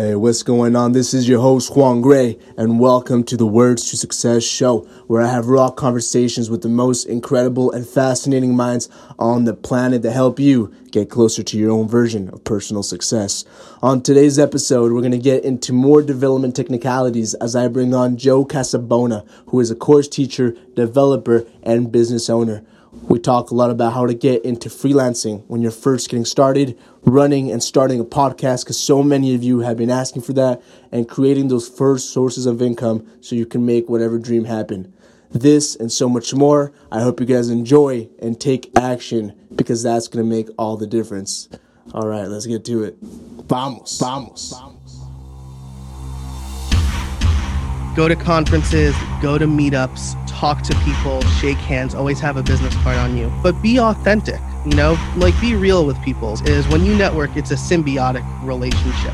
Hey, what's going on? This is your host, Juan Gray, and welcome to the Words to Success show, where I have raw conversations with the most incredible and fascinating minds on the planet to help you get closer to your own version of personal success. On today's episode, we're going to get into more development technicalities as I bring on Joe Casabona, who is a course teacher, developer, and business owner. We talk a lot about how to get into freelancing when you're first getting started, running and starting a podcast, because so many of you have been asking for that, and creating those first sources of income so you can make whatever dream happen. This and so much more. I hope you guys enjoy and take action because that's going to make all the difference. All right, let's get to it. Vamos, vamos. Go to conferences, go to meetups, talk to people, shake hands, always have a business card on you. But be authentic, you know? Like be real with people. Is when you network, it's a symbiotic relationship.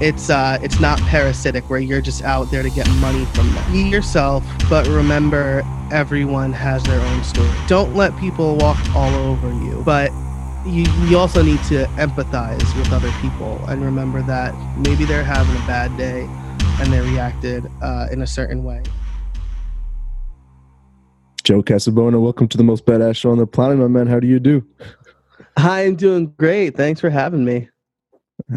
It's uh it's not parasitic where you're just out there to get money from them. Be yourself, but remember everyone has their own story. Don't let people walk all over you. But you, you also need to empathize with other people and remember that maybe they're having a bad day and they reacted uh, in a certain way. Joe Casabona, welcome to the most badass show on the planet, my man. How do you do? Hi, I'm doing great. Thanks for having me.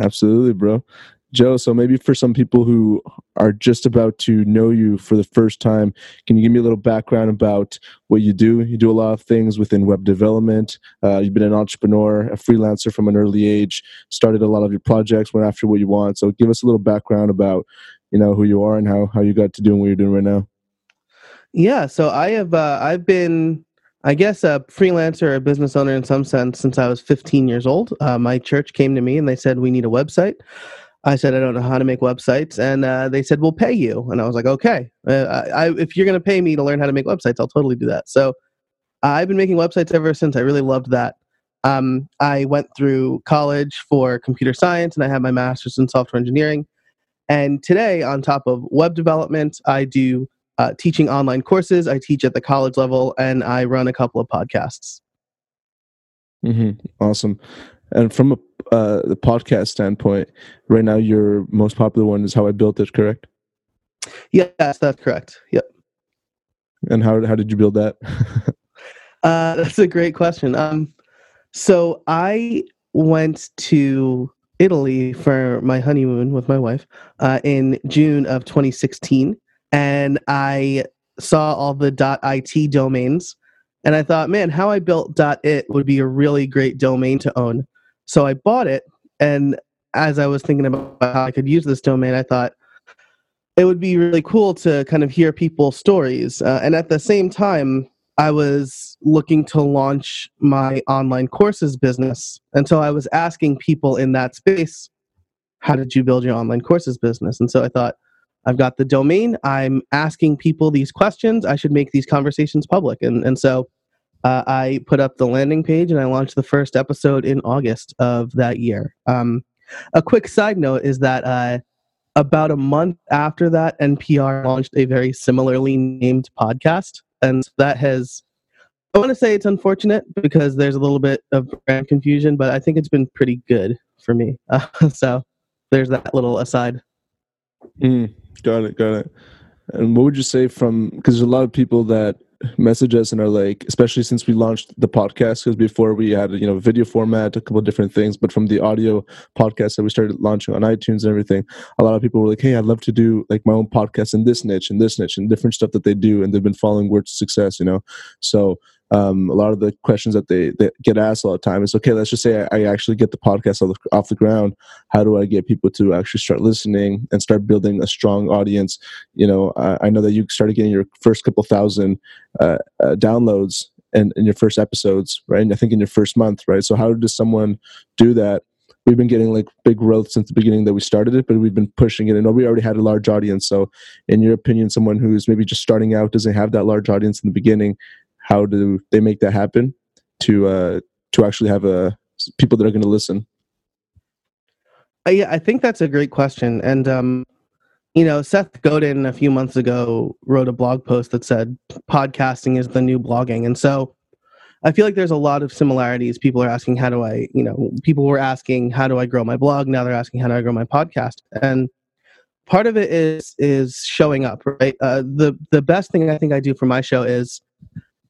Absolutely, bro. Joe, so maybe for some people who are just about to know you for the first time, can you give me a little background about what you do? You do a lot of things within web development. Uh, you've been an entrepreneur, a freelancer from an early age, started a lot of your projects, went after what you want. So give us a little background about, you know, who you are and how, how you got to doing what you're doing right now. Yeah, so I have uh, I've been I guess a freelancer, a business owner in some sense since I was 15 years old. Uh, my church came to me and they said we need a website. I said I don't know how to make websites, and uh, they said we'll pay you. And I was like, okay, uh, I, if you're going to pay me to learn how to make websites, I'll totally do that. So I've been making websites ever since. I really loved that. Um, I went through college for computer science, and I had my master's in software engineering. And today, on top of web development, I do uh, teaching online courses. I teach at the college level, and I run a couple of podcasts. Mm-hmm. Awesome. And from a uh, the podcast standpoint, right now your most popular one is "How I Built It." Correct? Yes, that's correct. Yep. And how how did you build that? uh, that's a great question. Um, so I went to Italy for my honeymoon with my wife uh, in June of 2016 and I saw all the .it domains and I thought, man, how I built .it would be a really great domain to own. So I bought it and as I was thinking about how I could use this domain, I thought it would be really cool to kind of hear people's stories. Uh, and at the same time, I was looking to launch my online courses business. And so I was asking people in that space, how did you build your online courses business? And so I thought, I've got the domain. I'm asking people these questions. I should make these conversations public. And, and so uh, I put up the landing page and I launched the first episode in August of that year. Um, a quick side note is that uh, about a month after that, NPR launched a very similarly named podcast. And that has, I want to say it's unfortunate because there's a little bit of brand confusion, but I think it's been pretty good for me. Uh, so there's that little aside. Mm. Got it. Got it. And what would you say from because a lot of people that message us and are like, especially since we launched the podcast, because before we had you know video format, a couple different things, but from the audio podcast that we started launching on iTunes and everything, a lot of people were like, hey, I'd love to do like my own podcast in this niche and this niche and different stuff that they do, and they've been following Words to Success, you know. So um, a lot of the questions that they, they get asked all the time. Is okay let's just say I, I, actually get the podcast off the, off the ground. How do i get people to actually start listening and start building a strong audience? You know i, I know that you started getting your first couple thousand uh, uh, downloads in, in your first episodes right? And i think in your first month right? So how does someone do that? We've been getting like big growth since the beginning that we started it, but we've been pushing it. And we already had a large audience. So, in your opinion, someone who's maybe just starting out doesn't have that large audience in the beginning, how do they make that happen to uh, to actually have a uh, people that are going to listen? Uh, yeah, I think that's a great question, and um, you know, Seth Godin a few months ago wrote a blog post that said podcasting is the new blogging, and so I feel like there's a lot of similarities. People are asking, how do I, you know, people were asking, how do I grow my blog? Now they're asking, how do I grow my podcast? And part of it is is showing up, right? Uh, the the best thing I think I do for my show is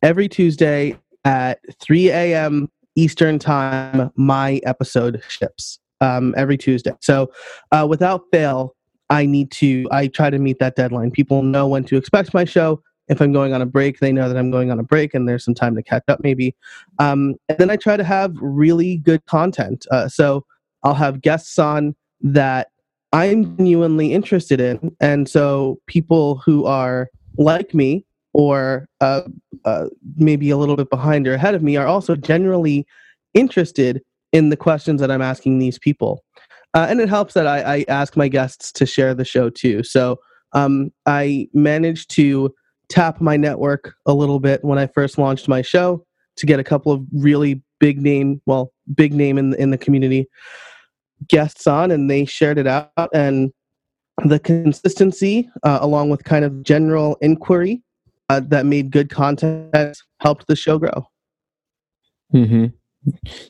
every Tuesday at 3 a.m. Eastern time, my episode ships um, every Tuesday. So uh, without fail, I need to. I try to meet that deadline. People know when to expect my show if I'm going on a break, they know that I'm going on a break and there's some time to catch up maybe. Um, and then I try to have really good content. Uh, so I'll have guests on that I'm genuinely interested in. And so people who are like me or uh, uh, maybe a little bit behind or ahead of me are also generally interested in the questions that I'm asking these people. Uh, and it helps that I, I, ask my guests to share the show too. So um, I managed to tap my network a little bit when I first launched my show to get a couple of really big name, well, big name in in the community guests on, and they shared it out. And the consistency, uh, along with kind of general inquiry uh, that made good content, helped the show grow. Mm-hmm.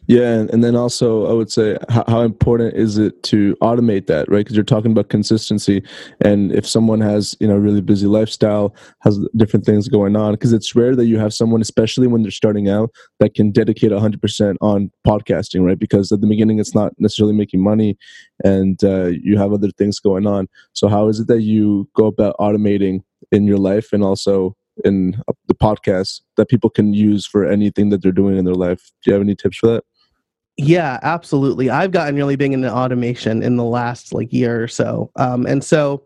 Yeah, and then also I would say how, how important is it to automate that, right? Because you're talking about consistency, and if someone has you know really busy lifestyle, has different things going on, because it's rare that you have someone, especially when they're starting out, that can dedicate 100% on podcasting, right? Because at the beginning it's not necessarily making money, and uh, you have other things going on. So how is it that you go about automating in your life, and also in the podcast that people can use for anything that they're doing in their life. Do you have any tips for that? Yeah, absolutely. I've gotten really big into automation in the last like year or so, um, and so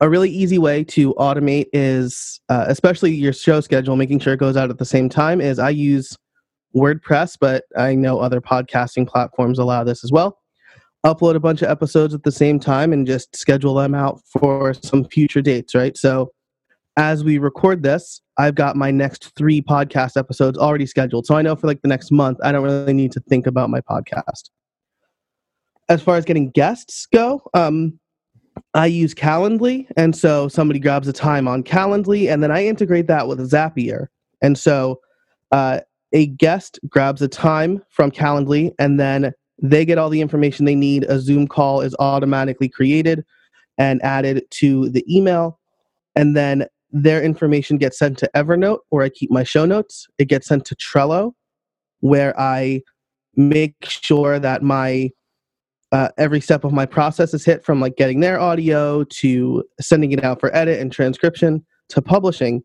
a really easy way to automate is, uh, especially your show schedule, making sure it goes out at the same time. Is I use WordPress, but I know other podcasting platforms allow this as well. Upload a bunch of episodes at the same time and just schedule them out for some future dates, right? So as we record this, I've got my next three podcast episodes already scheduled. So I know for like the next month, I don't really need to think about my podcast. As far as getting guests go, um, I use Calendly. And so somebody grabs a time on Calendly, and then I integrate that with Zapier. And so uh, a guest grabs a time from Calendly, and then they get all the information they need. A Zoom call is automatically created and added to the email. And then their information gets sent to Evernote, where I keep my show notes. It gets sent to Trello, where I make sure that my uh, every step of my process is hit from like getting their audio to sending it out for edit and transcription to publishing.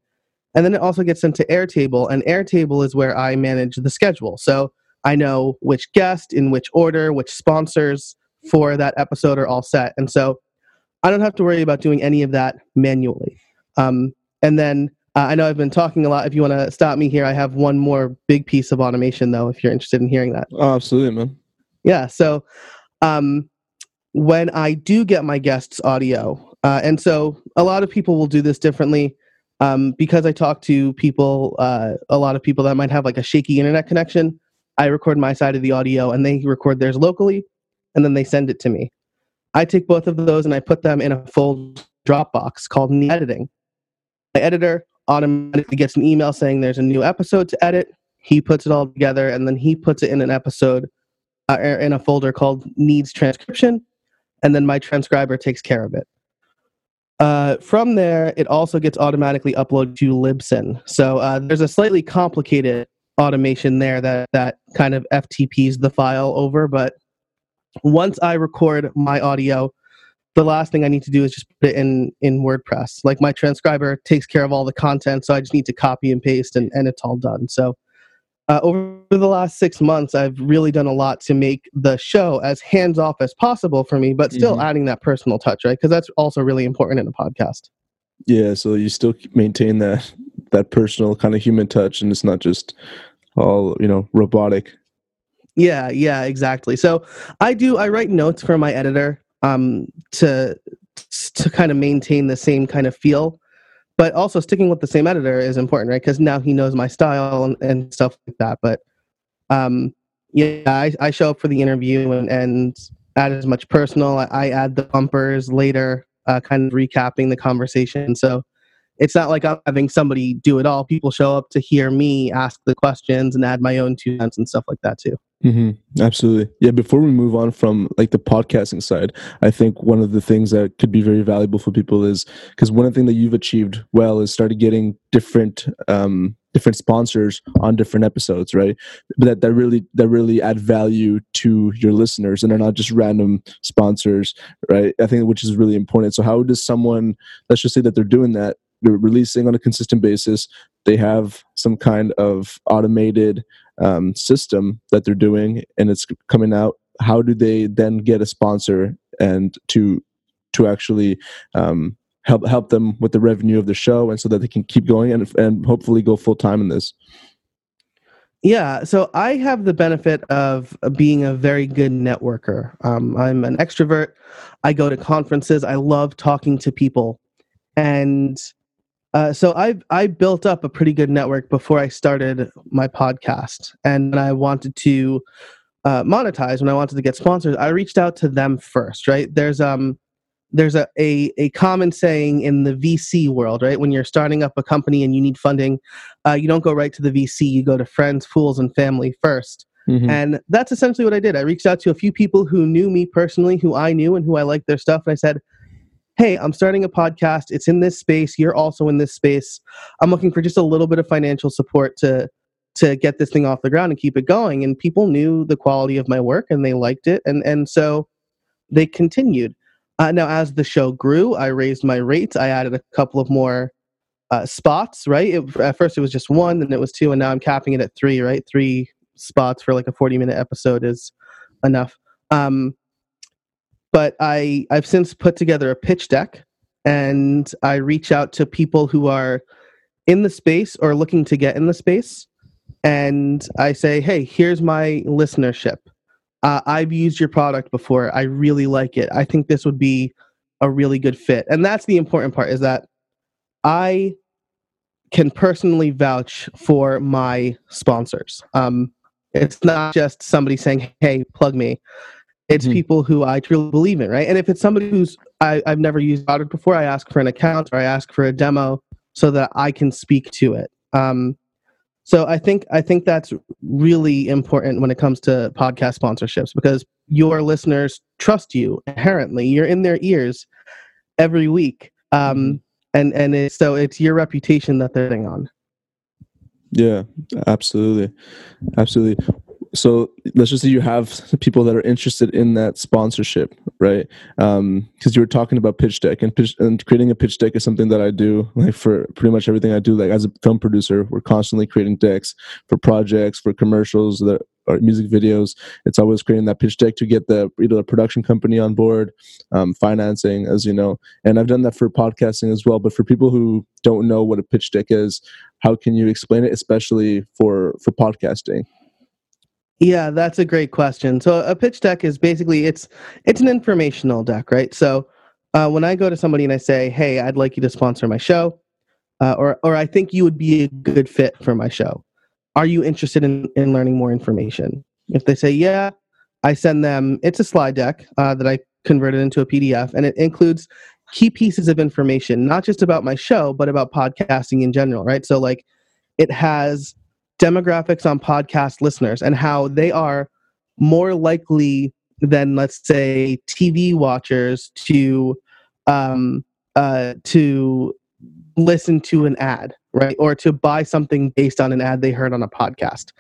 And then it also gets sent to Airtable, and Airtable is where I manage the schedule. So I know which guest, in which order, which sponsors for that episode are all set. And so I don't have to worry about doing any of that manually. Um, and then uh, I know I've been talking a lot. If you want to stop me here, I have one more big piece of automation, though, if you're interested in hearing that. Oh, absolutely, man. Yeah. So um, when I do get my guests' audio, uh, and so a lot of people will do this differently. Um, because I talk to people, uh, a lot of people that might have like a shaky internet connection, I record my side of the audio and they record theirs locally and then they send it to me. I take both of those and I put them in a full Dropbox called the Editing. My editor automatically gets an email saying there's a new episode to edit. He puts it all together and then he puts it in an episode uh, er, in a folder called needs transcription. And then my transcriber takes care of it. Uh, from there, it also gets automatically uploaded to Libsyn. So uh, there's a slightly complicated automation there that, that kind of FTPs the file over. But once I record my audio, the last thing I need to do is just put it in in WordPress. Like my transcriber takes care of all the content, so I just need to copy and paste, and, and it's all done. So uh, over the last six months, I've really done a lot to make the show as hands off as possible for me, but still mm-hmm. adding that personal touch, right? Because that's also really important in a podcast. Yeah, so you still maintain that that personal kind of human touch, and it's not just all you know robotic. Yeah, yeah, exactly. So I do. I write notes for my editor um, to to kind of maintain the same kind of feel. But also sticking with the same editor is important, right? Because now he knows my style and, and, stuff like that. But um, yeah, I, I show up for the interview and, and add as much personal. I, I add the bumpers later, uh, kind of recapping the conversation. So it's not like I'm having somebody do it all. People show up to hear me ask the questions and add my own two cents and stuff like that too. Mm-hmm. Absolutely. Yeah. Before we move on from like the podcasting side, I think one of the things that could be very valuable for people is because one of the things that you've achieved well is started getting different um, different sponsors on different episodes, right? But that, that really that really add value to your listeners and they're not just random sponsors, right? I think which is really important. So how does someone let's just say that they're doing that, releasing on a consistent basis, they have some kind of automated um, system that they're doing and it's coming out how do they then get a sponsor and to to actually um, help help them with the revenue of the show and so that they can keep going and and hopefully go full time in this yeah, so I have the benefit of being a very good networker. Um, I'm an extrovert. I go to conferences. I love talking to people, and uh, so I I built up a pretty good network before I started my podcast, and I wanted to uh, monetize, when I wanted to get sponsors, I reached out to them first. Right? There's um there's a, a, a common saying in the VC world, right? When you're starting up a company and you need funding, uh, you don't go right to the VC. You go to friends, fools, and family 1st mm-hmm. And that's essentially what I did. I reached out to a few people who knew me personally, who I knew and who I liked their stuff. And I said, Hey, I'm starting a podcast. It's in this space. You're also in this space. I'm looking for just a little bit of financial support to to get this thing off the ground and keep it going. And people knew the quality of my work and they liked it. And and so they continued. Uh, now, as the show grew, I raised my rates. I added a couple of more uh, spots. Right. It, at first, it was just one, then it was two, and now I'm capping it at three. Right, three spots for like a 40 minute episode is enough. Um, but I I've since put together a pitch deck, and I reach out to people who are in the space or looking to get in the space, and I say, hey, here's my listenership uh, I've used your product before. I really like it. I think this would be a really good fit. And that's the important part is that I can personally vouch for my sponsors. Um, it's not just somebody saying, hey, plug me. It's mm-hmm. people who I truly believe in, right? And if it's somebody who's I, have never used product before, I ask for an account or I ask for a demo so that I can speak to it. Um, so I think I think that's really important when it comes to podcast sponsorships because your listeners trust you inherently. You're in their ears every week, um, mm-hmm. and and it's, so it's your reputation that they're on. Yeah, absolutely, absolutely so let's just say you have people that are interested in that sponsorship right? Because um, you were talking about pitch deck and pitch and creating a pitch deck is something that i do like for pretty much everything i do like as a film producer we're constantly creating decks for projects for commercials that or music videos. It's always creating that pitch deck to get the either the production company on board um, financing as you know. And i've done that for podcasting as well but for people who don't know what a pitch deck is how can you explain it especially for for podcasting yeah, that's a great question. So a pitch deck is basically it's it's an informational deck, right? So uh, when I go to somebody and I say, "Hey, I'd like you to sponsor my show," uh, or or I think you would be a good fit for my show. Are you interested in in learning more information? If they say yeah, I send them. It's a slide deck uh, that I converted into a PDF, and it includes key pieces of information, not just about my show, but about podcasting in general, right? So like, it has demographics on podcast listeners and how they are more likely than let's say TV watchers to um, uh, to listen to an ad, right, or to buy something based on an ad they heard on a podcast.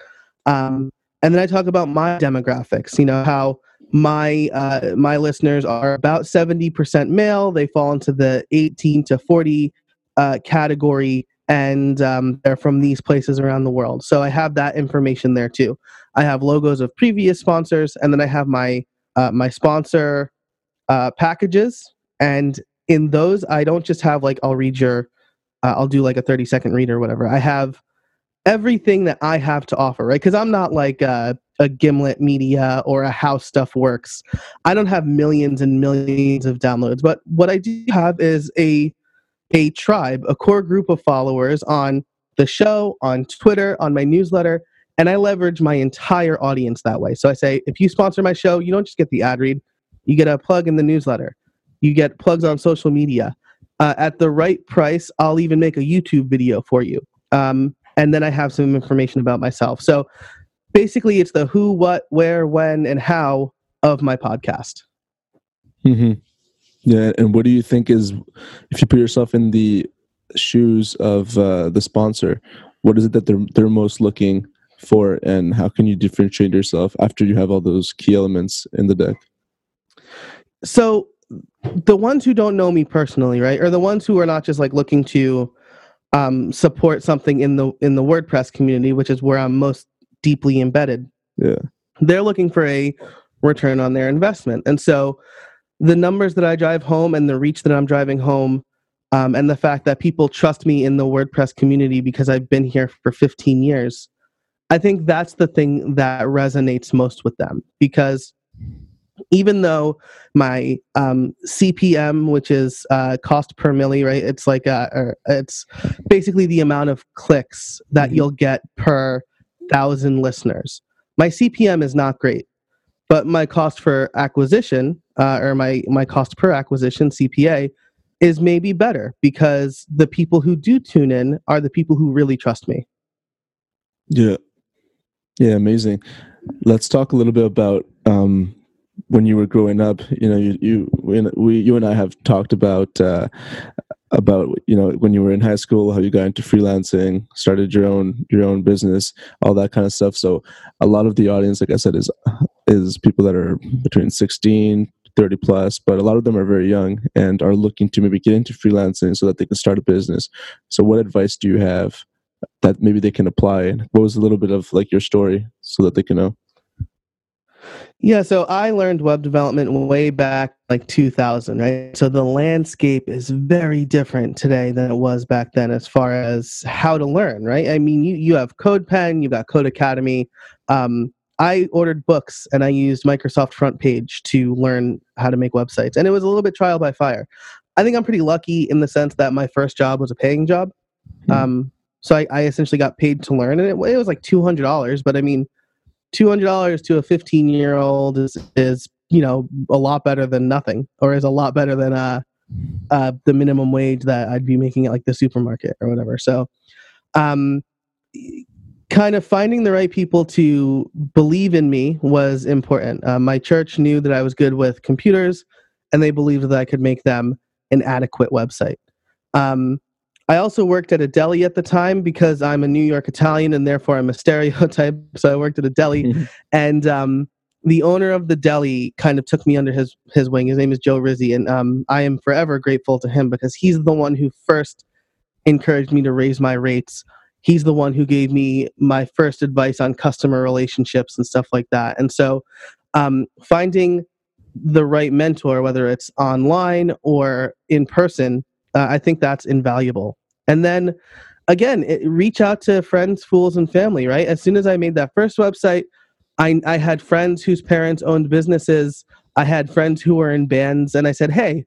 Um, and then I talk about my demographics. You know how my uh, my listeners are about seventy percent male. They fall into the eighteen to forty uh, category and um, they're from these places around the world. So I have that information there too. I have logos of previous sponsors, and then I have my uh, my sponsor uh, packages. And in those, I don't just have like I'll read your, uh, I'll do like a thirty second read or whatever. I have everything that I have to offer, right? Because I'm not like a, a Gimlet Media or a How Stuff Works. I don't have millions and millions of downloads, but what I do have is a a tribe, a core group of followers on the show, on Twitter, on my newsletter, and I leverage my entire audience that way. So I say, if you sponsor my show, you don't just get the ad read, you get a plug in the newsletter, you get plugs on social media. uh, at the right price, I'll even make a YouTube video for you. Um, and then I have some information about myself. So basically, it's the who, what, where, when, and how of my podcast. Mm-hmm. Yeah, and what do you think is, if you put yourself in the shoes of uh, the sponsor, what is it that they're they're most looking for, and how can you differentiate yourself after you have all those key elements in the deck? So the ones who don't know me personally, right, or the ones who are not just like looking to um, support something in the in the WordPress community, which is where I'm most deeply embedded. Yeah, they're looking for a return on their investment, and so the numbers that I drive home and the reach that I'm driving home, um, and the fact that people trust me in the WordPress community because I've been here for 15 years, I think that's the thing that resonates most with them because even though my um, CPM, which is uh, cost per mille, right? It's like a, it's basically the amount of clicks that mm-hmm. you'll get per thousand listeners. My CPM is not great, but my cost for acquisition uh, or my my cost per acquisition CPA is maybe better because the people who do tune in are the people who really trust me. Yeah, yeah, amazing. Let's talk a little bit about um, when you were growing up, you know, you you we you and I have talked about uh, about you know when you were in high school, how you got into freelancing, started your own your own business, all that kind of stuff. So a lot of the audience, like I said, is is people that are between 16 30 plus but a lot of them are very young and are looking to maybe get into freelancing so that they can start a business so what advice do you have that maybe they can apply And what was a little bit of like your story so that they can know yeah, so I learned web development way back like 2000, right? So the landscape is very different today than it was back then as far as how to learn, right? I mean, you, you have CodePen, you've got Codecademy. Um, I ordered books and I used Microsoft FrontPage to learn how to make websites. And it was a little bit trial by fire. I think I'm pretty lucky in the sense that my first job was a paying job. Mm-hmm. Um, so I, I, essentially got paid to learn, and it, it was like $200. But I mean, two hundred dollars to a fifteen year old is is you know a lot better than nothing, or is a lot better than uh, uh the minimum wage that I'd be making at like the supermarket or whatever. So, um, kind of finding the right people to believe in me was important. Uh, my church knew that I was good with computers, and they believed that I could make them an adequate website. Um, I also worked at a deli at the time because I'm a New York Italian and therefore I'm a stereotype. So I worked at a deli, mm-hmm. and um, the owner of the deli kind of took me under his his wing. His name is Joe Rizzi, and um, I am forever grateful to him because he's the one who first encouraged me to raise my rates. He's the one who gave me my first advice on customer relationships and stuff like that. And so, um, finding the right mentor, whether it's online or in person, uh, I think that's invaluable. And then again, it, reach out to friends, fools, and family, right? As soon as I made that first website, I, I had friends whose parents owned businesses. I had friends who were in bands, and I said, hey,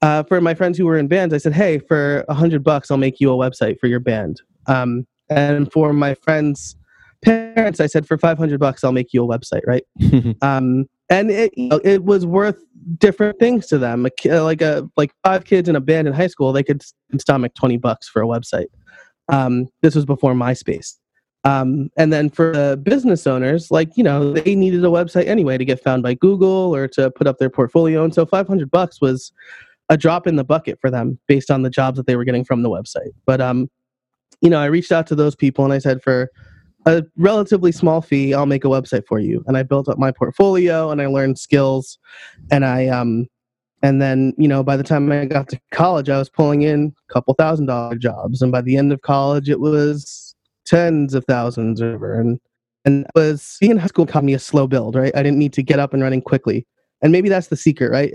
uh, for my friends who were in bands, I said, hey, for a hundred bucks, I'll make you a website for your band. Um, and for my friends' parents, I said, for 500 bucks, I'll make you a website, right? um, and it, you know, it was worth different things to them. Like a like five kids in a band in high school, they could stomach twenty bucks for a website. Um, this was before MySpace. Um, and then for the business owners, like you know, they needed a website anyway to get found by Google or to put up their portfolio, and so five hundred bucks was a drop in the bucket for them based on the jobs that they were getting from the website. But um, you know, I reached out to those people and I said, for a relatively small fee, I'll make a website for you. And I built up my portfolio and I learned skills and I um and then, you know, by the time I got to college, I was pulling in a couple thousand dollar jobs. And by the end of college it was tens of thousands over and and was being in high school taught me a slow build, right? I didn't need to get up and running quickly. And maybe that's the secret, right?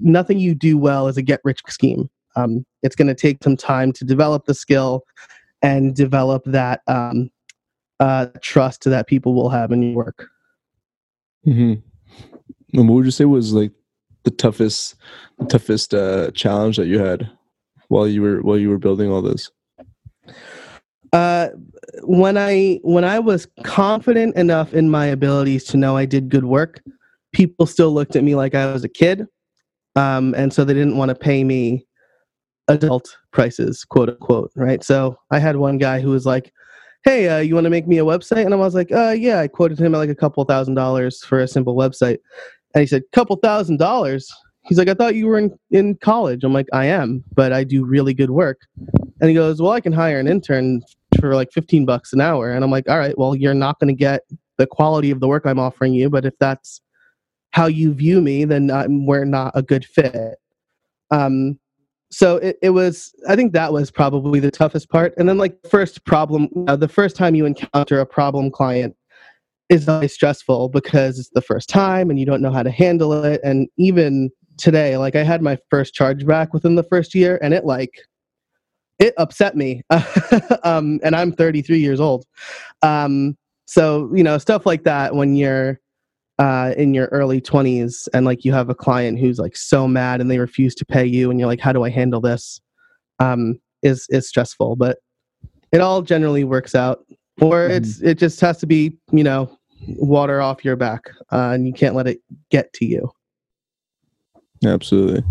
Nothing you do well is a get rich scheme. Um, it's going to take some time to develop the skill and develop that um, uh, trust that people will have in your work. Mm-hmm. And what would you say was like the toughest, the toughest uh, challenge that you had while you were while you were building all this? Uh, when I when I was confident enough in my abilities to know I did good work, people still looked at me like I was a kid, um, and so they didn't want to pay me adult prices, quote unquote, right? So I had one guy who was like, "Hey, uh, you want to make me a website?" And I was like, uh, "Yeah." I quoted him at like a couple thousand dollars for a simple website, and he said, "Couple thousand dollars." He's like, "I thought you were in in college." I'm like, "I am, but I do really good work." And he goes, "Well, I can hire an intern for like 15 bucks an hour." And I'm like, "All right, well, you're not going to get the quality of the work I'm offering you, but if that's how you view me, then I'm, we're not a good fit." Um, so it, it was i think that was probably the toughest part. And then like first problem uh, the first time you encounter a problem client is always stressful because it's the first time and you don't know how to handle it. And even today like i had my first charge back within the first year and it like it upset me. Um, and i'm 33 years old. Um, so you know stuff like that when you're uh, in your early 20s and like you have a client who's like so mad and they refuse to pay you and you're like how do i handle this? Um, is is stressful but it all generally works out. Or mm-hmm. it's it just has to be you know water off your back uh, and you can't let it get to you. Absolutely.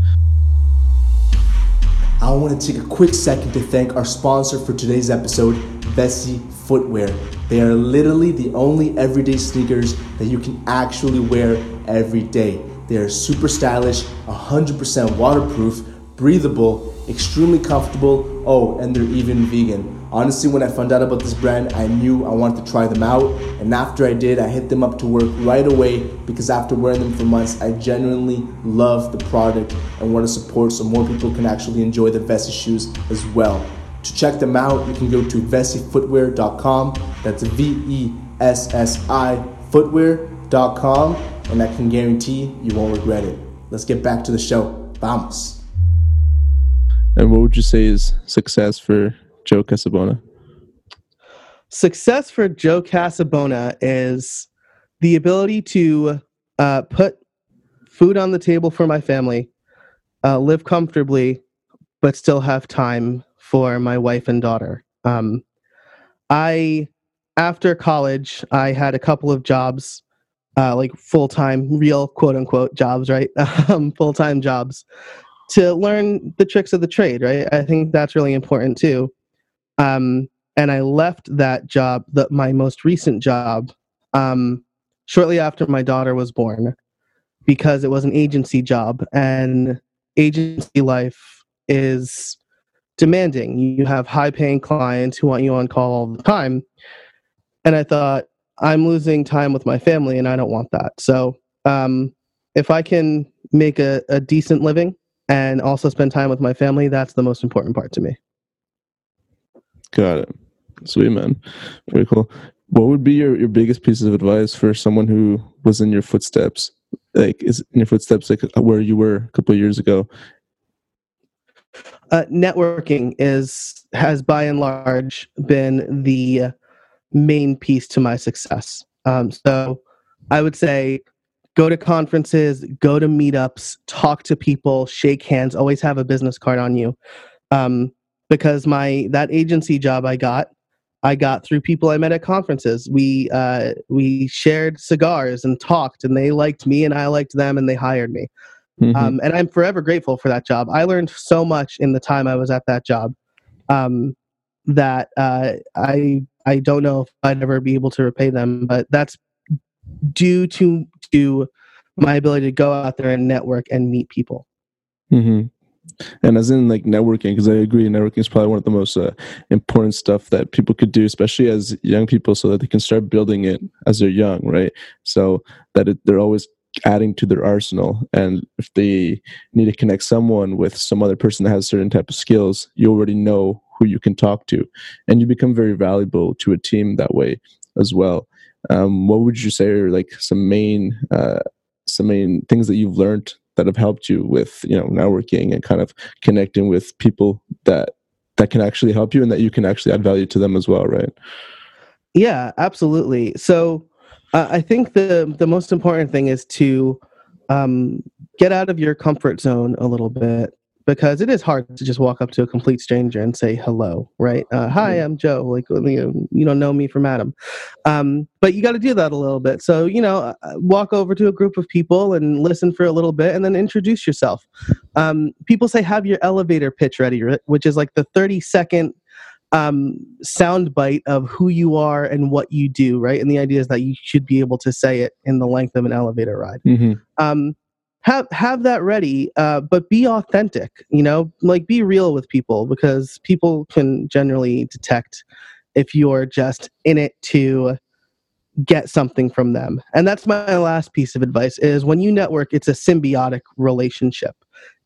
I want to take a quick second to thank our sponsor for today's episode, Vessi Footwear. They are literally the only everyday sneakers that you can actually wear every day. They are super stylish, 100% waterproof, breathable, extremely comfortable. Oh, and they're even vegan. Honestly, when I found out about this brand, I knew I wanted to try them out. And after I did, I hit them up to work right away because after wearing them for months, I genuinely love the product and want to support so more people can actually enjoy the Vessi shoes as well. To check them out, you can go to vessifootwear.com. That's V E S S I footwear.com. And I can guarantee you won't regret it. Let's get back to the show. Vamos. And what would you say is success for Joe Casabona? Success for Joe Casabona is the ability to uh, put food on the table for my family, uh, live comfortably, but still have time for my wife and daughter. Um, I, after college, I had a couple of jobs, uh, like full time, real quote unquote jobs, right? um, full time jobs to learn the tricks of the trade, right? I think that's really important too. Um, and I left that job, the, my most recent job, um, shortly after my daughter was born, because it was an agency job, and agency life is demanding. You have high-paying clients who want you on call all the time, and I thought I'm losing time with my family, and I don't want that. So, um, if I can make a, a decent living and also spend time with my family, that's the most important part to me. Got it. Sweet man. Very cool. What would be your, your biggest pieces of advice for someone who was in your footsteps? Like is in your footsteps like where you were a couple of years ago? Uh, networking is has by and large been the main piece to my success. Um, so I would say go to conferences, go to meetups, talk to people, shake hands, always have a business card on you. Um, because my that agency job I got I got through people I met at conferences. We uh, we shared cigars and talked, and they liked me, and I liked them, and they hired me. Mm-hmm. Um, and I'm forever grateful for that job. I learned so much in the time I was at that job um, that uh, I I don't know if I'd ever be able to repay them, but that's due to to my ability to go out there and network and meet people. Mm-hmm and as in like networking because i agree networking is probably one of the most uh, important stuff that people could do especially as young people so that they can start building it as they're young right so that it, they're always adding to their arsenal. And if they need to connect someone with some other person that has certain type of skills you already know who you can talk to. And you become very valuable to a team that way as well. Um, what would you say are like some main uh, some main things that you've learned that have helped you with you know networking and kind of connecting with people that that can actually help you and that you can actually add value to them as well right? Yeah absolutely. So uh, i think the the most important thing is to um, get out of your comfort zone a little bit because it is hard to just walk up to a complete stranger and say hello, right? Uh, Hi, I'm Joe. Like you, know, you don't know me from Adam, um, but you got to do that a little bit. So you know, uh, walk over to a group of people and listen for a little bit, and then introduce yourself. Um, people say have your elevator pitch ready, which is like the 30 second um, sound bite of who you are and what you do, right? And the idea is that you should be able to say it in the length of an elevator ride. Mm-hmm. Um, have have that ready uh, but be authentic you know like be real with people because people can generally detect if you're just in it to get something from them and that's my last piece of advice is when you network it's a symbiotic relationship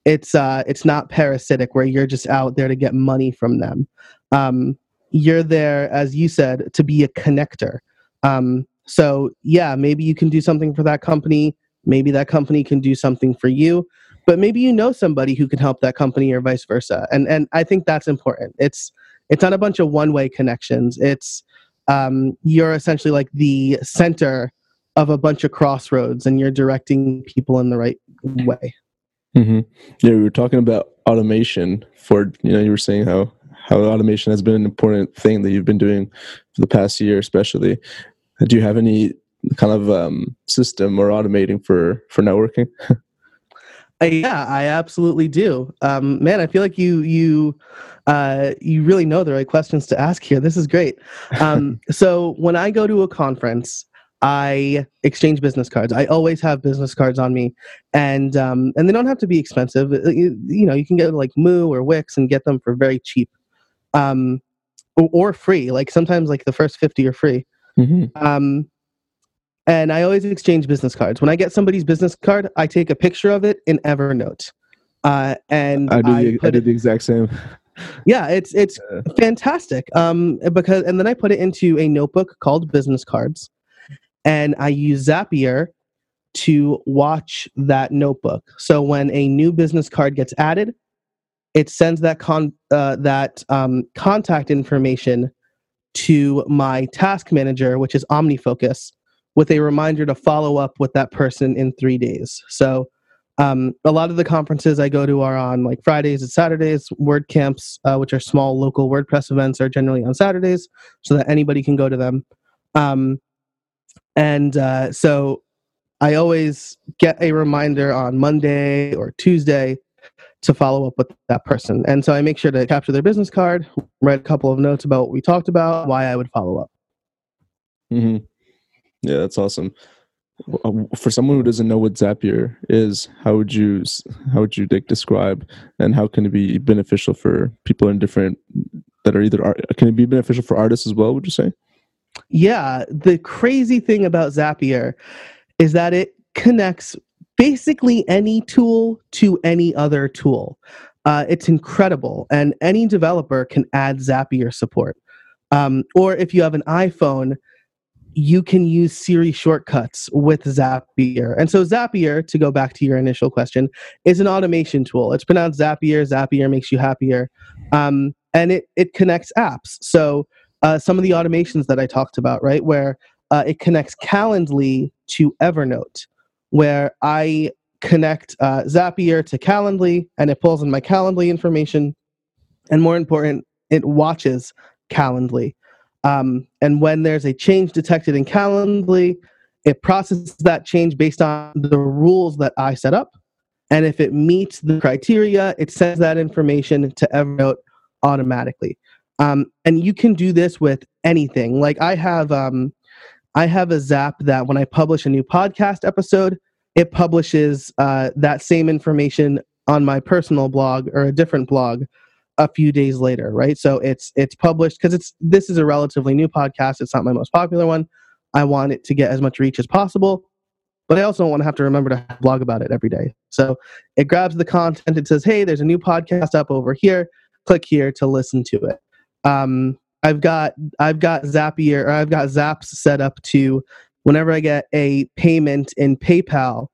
it's uh it's not parasitic where you're just out there to get money from them. Um you're there as you said to be a connector. Um so yeah maybe you can do something for that company. Maybe that company can do something for you. But maybe you know somebody who can help that company or vice versa. And and i think that's important. It's it's not a bunch of one way connections. It's um, you're essentially like the center of a bunch of crossroads and you're directing people in the right way mm-hmm. yeah we were talking about automation for you know you were saying how how automation has been an important thing that you've been doing for the past year especially do you have any kind of um, system or automating for for networking? Uh, yeah, I absolutely do. Um, man, I feel like you you uh, you really know the right questions to ask here. This is great. Um, so when I go to a conference, I exchange business cards. I always have business cards on me, and um, and they don't have to be expensive. Uh, you, you know, you can get like Moo or Wix and get them for very cheap, um, or, or free. Like sometimes, like the first fifty are free. Mm-hmm. Um, and I always exchange business cards. When I get somebody's business card, I take a picture of it in Evernote, uh, and I do, the, I, I do the exact same. Yeah, it's it's fantastic. Um, because and then I put it into a notebook called business cards, and I use Zapier to watch that notebook. So when a new business card gets added, it sends that con uh, that um, contact information to my task manager, which is OmniFocus, with a reminder to follow up with that person in three days. So um, a lot of the conferences I go to are on like Fridays and Saturdays. WordCamps, uh, which are small local WordPress events, are generally on Saturdays so that anybody can go to them. Um, and uh, so I always get a reminder on Monday or Tuesday to follow up with that person. And so I make sure to capture their business card, write a couple of notes about what we talked about, why I would follow up. Mm-hmm. Yeah, that's awesome. Uh, for someone who doesn't know what Zapier is, how would you how would you describe and how can it be beneficial for people in different that are either art, can it be beneficial for artists as well? Would you say? Yeah, the crazy thing about Zapier is that it connects basically any tool to any other tool. Uh, it's incredible, and any developer can add Zapier support. Um, or if you have an iPhone you can use Siri shortcuts with Zapier. And so Zapier, to go back to your initial question, is an automation tool. It's pronounced Zapier. Zapier makes you happier. Um, and it, it connects apps. So uh, some of the automations that I talked about, right, where uh, it connects Calendly to Evernote, where I connect uh, Zapier to Calendly and it pulls in my Calendly information. And more important, it watches Calendly. Um, and when there's a change detected in Calendly, it processes that change based on the rules that I set up. And if it meets the criteria, it sends that information to Evernote automatically. Um, and you can do this with anything. Like I have, um, I have a Zap that when I publish a new podcast episode, it publishes uh, that same information on my personal blog or a different blog a few days later, right? So it's it's published because it's this is a relatively new podcast. It's not my most popular one. I want it to get as much reach as possible, but I also don't want to have to remember to blog about it every day. So it grabs the content. It says, "Hey, there's a new podcast up over here. Click here to listen to it." Um, I've got I've got Zapier or I've got Zaps set up to whenever I get a payment in PayPal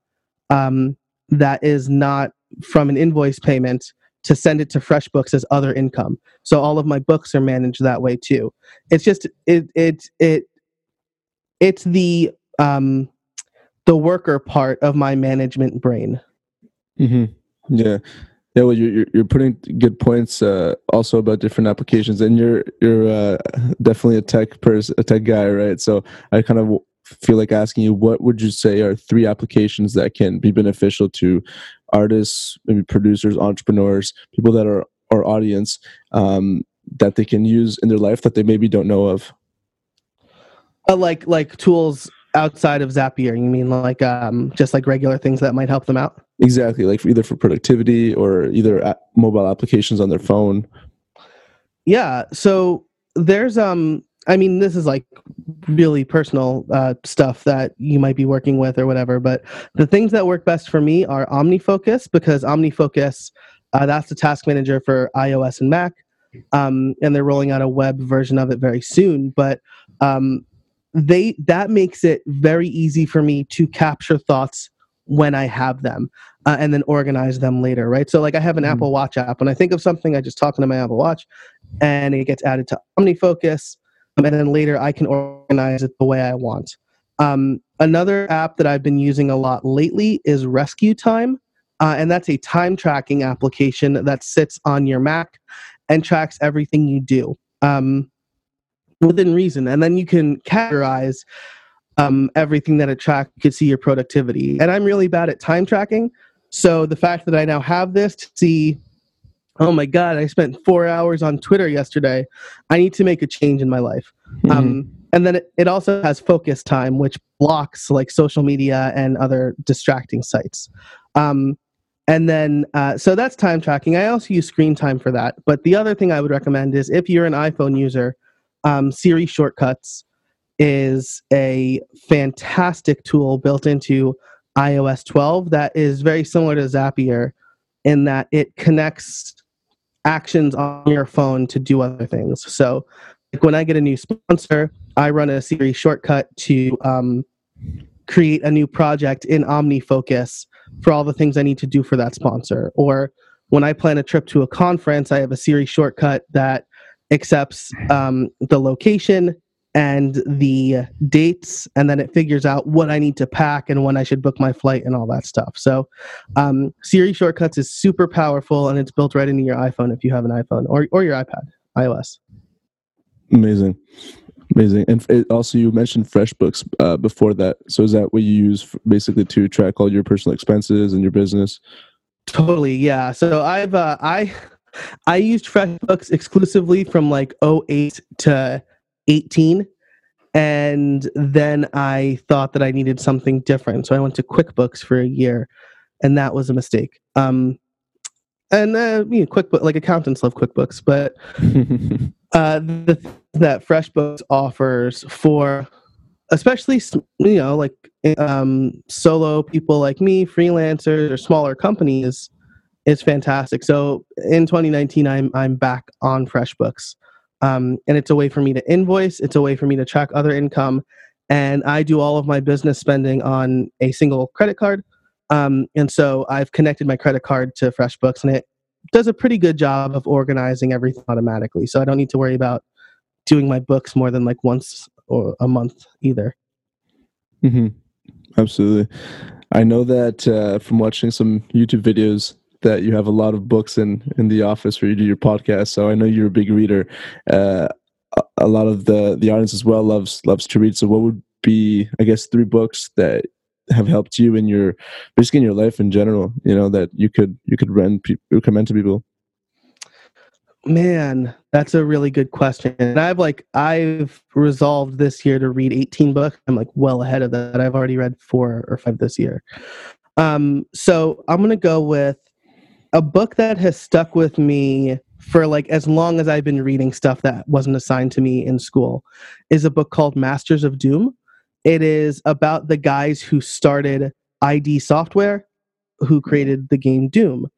um, that is not from an invoice payment to send it to FreshBooks as other income. So all of my books are managed that way too. It's just it it it it's the um the worker part of my management brain. Mm-hmm. Yeah, Yeah, well, you're you're putting good points uh, also about different applications, and you're you're uh, definitely a tech person, a tech guy, right? So I kind of feel like asking you, what would you say are three applications that can be beneficial to artists, maybe producers, entrepreneurs, people that are our audience um, that they can use in their life that they maybe don't know of? Uh, like like tools outside of Zapier. You mean like um, just like regular things that might help them out? Exactly, like for either for productivity or either mobile applications on their phone. Yeah. So there's um I mean, this is like really personal uh, stuff that you might be working with or whatever. But the things that work best for me are OmniFocus because OmniFocus, uh, that's the task manager for iOS and Mac, um, and they're rolling out a web version of it very soon. But um, they that makes it very easy for me to capture thoughts when I have them uh, and then organize them later, right? So, like, I have an mm-hmm. Apple Watch app. When I think of something, I just talk into my Apple Watch and it gets added to OmniFocus. Um, and then later I can organize it the way I want. Um, another app that I've been using a lot lately is RescueTime. Uh, and that's a time tracking application that sits on your Mac and tracks everything you do. Um, within reason. And then you can categorize um, everything that it tracks. You can see your productivity. And I'm really bad at time tracking. So the fact that I now have this to see, oh my God, I spent four hours on Twitter yesterday. I need to make a change in my life. Mm-hmm. Um, and then it, it also has focus time, which blocks like social media and other distracting sites. Um, and then, uh, so that's time tracking. I also use screen time for that. But the other thing I would recommend is if you're an iPhone user, um, Siri Shortcuts is a fantastic tool built into iOS 12 that is very similar to Zapier in that it connects actions on your phone to do other things. So, like when I get a new sponsor, I run a Siri shortcut to um, create a new project in OmniFocus for all the things I need to do for that sponsor. Or when I plan a trip to a conference, I have a Siri shortcut that accepts um, the location and the dates, and then it figures out what I need to pack and when I should book my flight and all that stuff. So, um, Siri Shortcuts is super powerful, and it's built right into your iPhone if you have an iPhone or or your iPad, iOS. Amazing, amazing. And it, also, you mentioned FreshBooks uh, before that. So, is that what you use basically to track all your personal expenses and your business? Totally, yeah. So I've uh, I I used FreshBooks exclusively from like 08 to 18 and then I thought that I needed something different. So I went to QuickBooks for a year and that was a mistake. Um and uh, you know, QuickBooks, like accountants love QuickBooks, but uh, the that FreshBooks offers for, especially you know, like um, solo people like me, freelancers or smaller companies, is fantastic. So in 2019, I'm I'm back on FreshBooks, um, and it's a way for me to invoice. It's a way for me to track other income, and I do all of my business spending on a single credit card. Um, and so I've connected my credit card to FreshBooks, and it does a pretty good job of organizing everything automatically. So I don't need to worry about doing my books more than like once or a month either. Mm-hmm. Absolutely. I know that uh, from watching some YouTube videos that you have a lot of books in in the office where you do your podcast. So I know you're a big reader. Uh, a lot of the the audience as well loves loves to read. So what would be, I guess, three books that have helped you in your basically in your life in general? You know that you could you could recommend to people. Man, that's a really good question. And I've like I've resolved this year to read 18 books. I'm like well ahead of that. I've already read four or five this year. Um, so I'm gonna go with a book that has stuck with me for like as long as I've been reading stuff that wasn't assigned to me in school is a book called Masters of Doom. It is about the guys who started ID Software, who created the game Doom.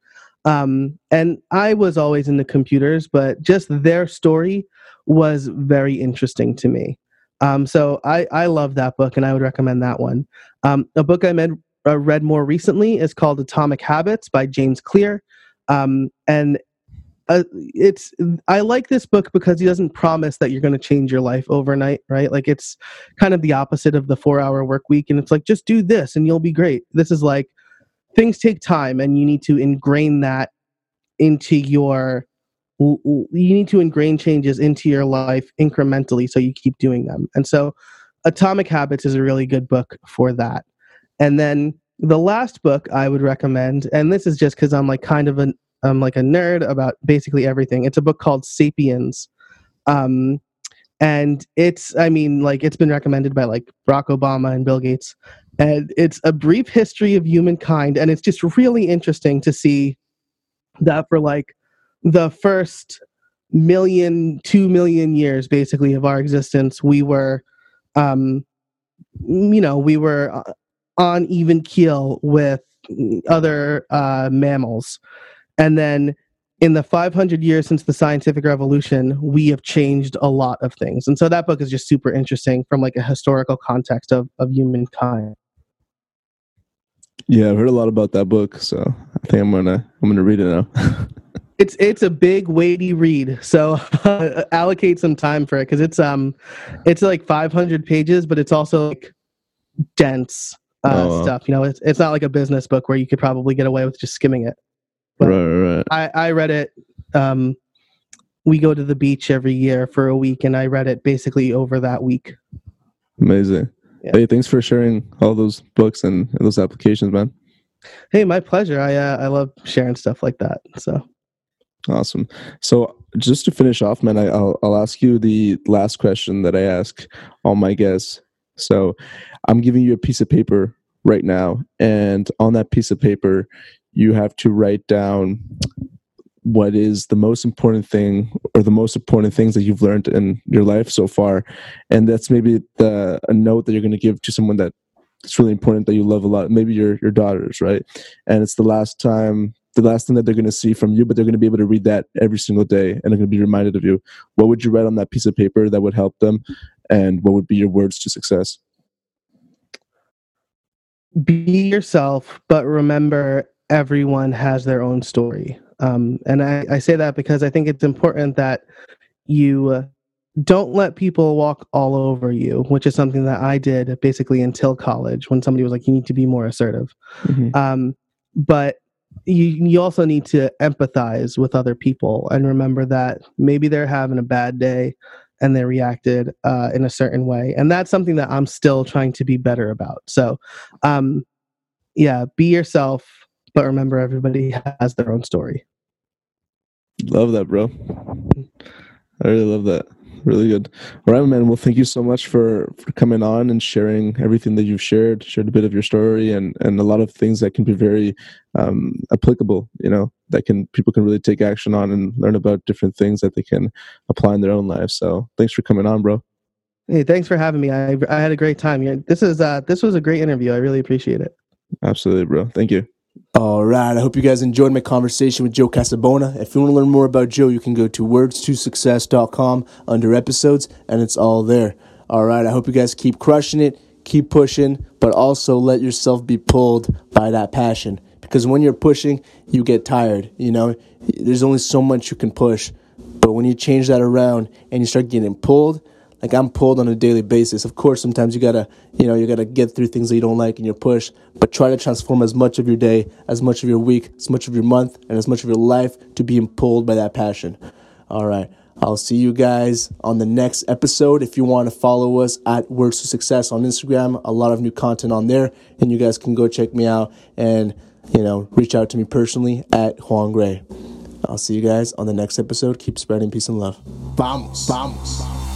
Um, and I was always into computers, but just their story was very interesting to me. Um, so I, I love that book and I would recommend that one. Um, a book I med- uh, read more recently is called Atomic Habits by James Clear. Um, and uh, it's I like this book because he doesn't promise that you're going to change your life overnight, right? Like it's kind of the opposite of the four hour work week, and it's like just do this and you'll be great. This is like things take time, and you need to ingrain that into your you need to ingrain changes into your life incrementally so you keep doing them and so atomic habits is a really good book for that and then the last book i would recommend and this is just because i'm like kind of an i'm like a nerd about basically everything it's a book called sapiens. Um, and it's i mean like it's been recommended by like barack obama and bill gates. And it's a brief history of humankind and it's just really interesting to see that for like the first million two million years basically of our existence we were um you know we were uh, on even keel with other uh mammals and then in the 500 years since the scientific revolution, we have changed a lot of things. And so that book is just super interesting from like a historical context of, of humankind. Yeah, I've heard a lot about that book, so I think I'm gonna I'm gonna read it now. it's it's a big weighty read, so uh, allocate some time for it because it's um it's like 500 pages, but it's also like dense uh, oh, stuff. You know, it's it's not like a business book where you could probably get away with just skimming it. But right, right. I, I read it. Um, we go to the beach every year for a week, and I read it basically over that week. Amazing. Yeah. Hey, thanks for sharing all those books and those applications, man. Hey, my pleasure. I uh, I love sharing stuff like that. So awesome. So just to finish off, man, I, will I'll ask you the last question that I ask all my guests. So I'm giving you a piece of paper right now, and on that piece of paper, you have to write down what is the most important thing or the most important things that you've learned in your life so far. And that's maybe the a note that you're going to give to someone that it's really important that you love a lot maybe your your daughters right? And it's the last time the last thing that they're going to see from you but they're going to be able to read that every single day and they're going to be reminded of you. What would you write on that piece of paper that would help them and what would be your words to success be yourself but remember everyone has their own story. Um, and I, I, say that because I think it's important that you uh, don't let people walk all over you, which is something that I did basically until college when somebody was like, you need to be more assertive. Mm-hmm. Um, but you, you also need to empathize with other people and remember that maybe they're having a bad day and they reacted uh, in a certain way. And that's something that I'm still trying to be better about. So, um, yeah, be yourself but remember, everybody has their own story. Love that, bro. I really love that. Really good. All right, man. Well, thank you so much for, for coming on and sharing everything that you've shared, shared a bit of your story and, and a lot of things that can be very um, applicable, you know, that can people can really take action on and learn about different things that they can apply in their own lives. So thanks for coming on, bro. Hey, thanks for having me. I, I had a great time. This is uh, this was a great interview. I really appreciate it. Absolutely, bro. Thank you. All right. I hope you guys enjoyed my conversation with Joe Casabona. If you want to learn more about Joe, you can go to wordstosuccess.com under episodes, and it's all there. All right. I hope you guys keep crushing it, keep pushing, but also let yourself be pulled by that passion. Because when you're pushing, you get tired. You know, there's only so much you can push. But when you change that around and you start getting pulled, like I'm pulled on a daily basis. Of course, sometimes you gotta, you know, you gotta get through things that you don't like and you push, but try to transform as much of your day, as much of your week, as much of your month, and as much of your life to being pulled by that passion. All right. I'll see you guys on the next episode. If you want to follow us at Words to Success on Instagram, a lot of new content on there, and you guys can go check me out and, you know, reach out to me personally at Juan Gray. I'll see you guys on the next episode. Keep spreading peace and love. Vamos, vamos.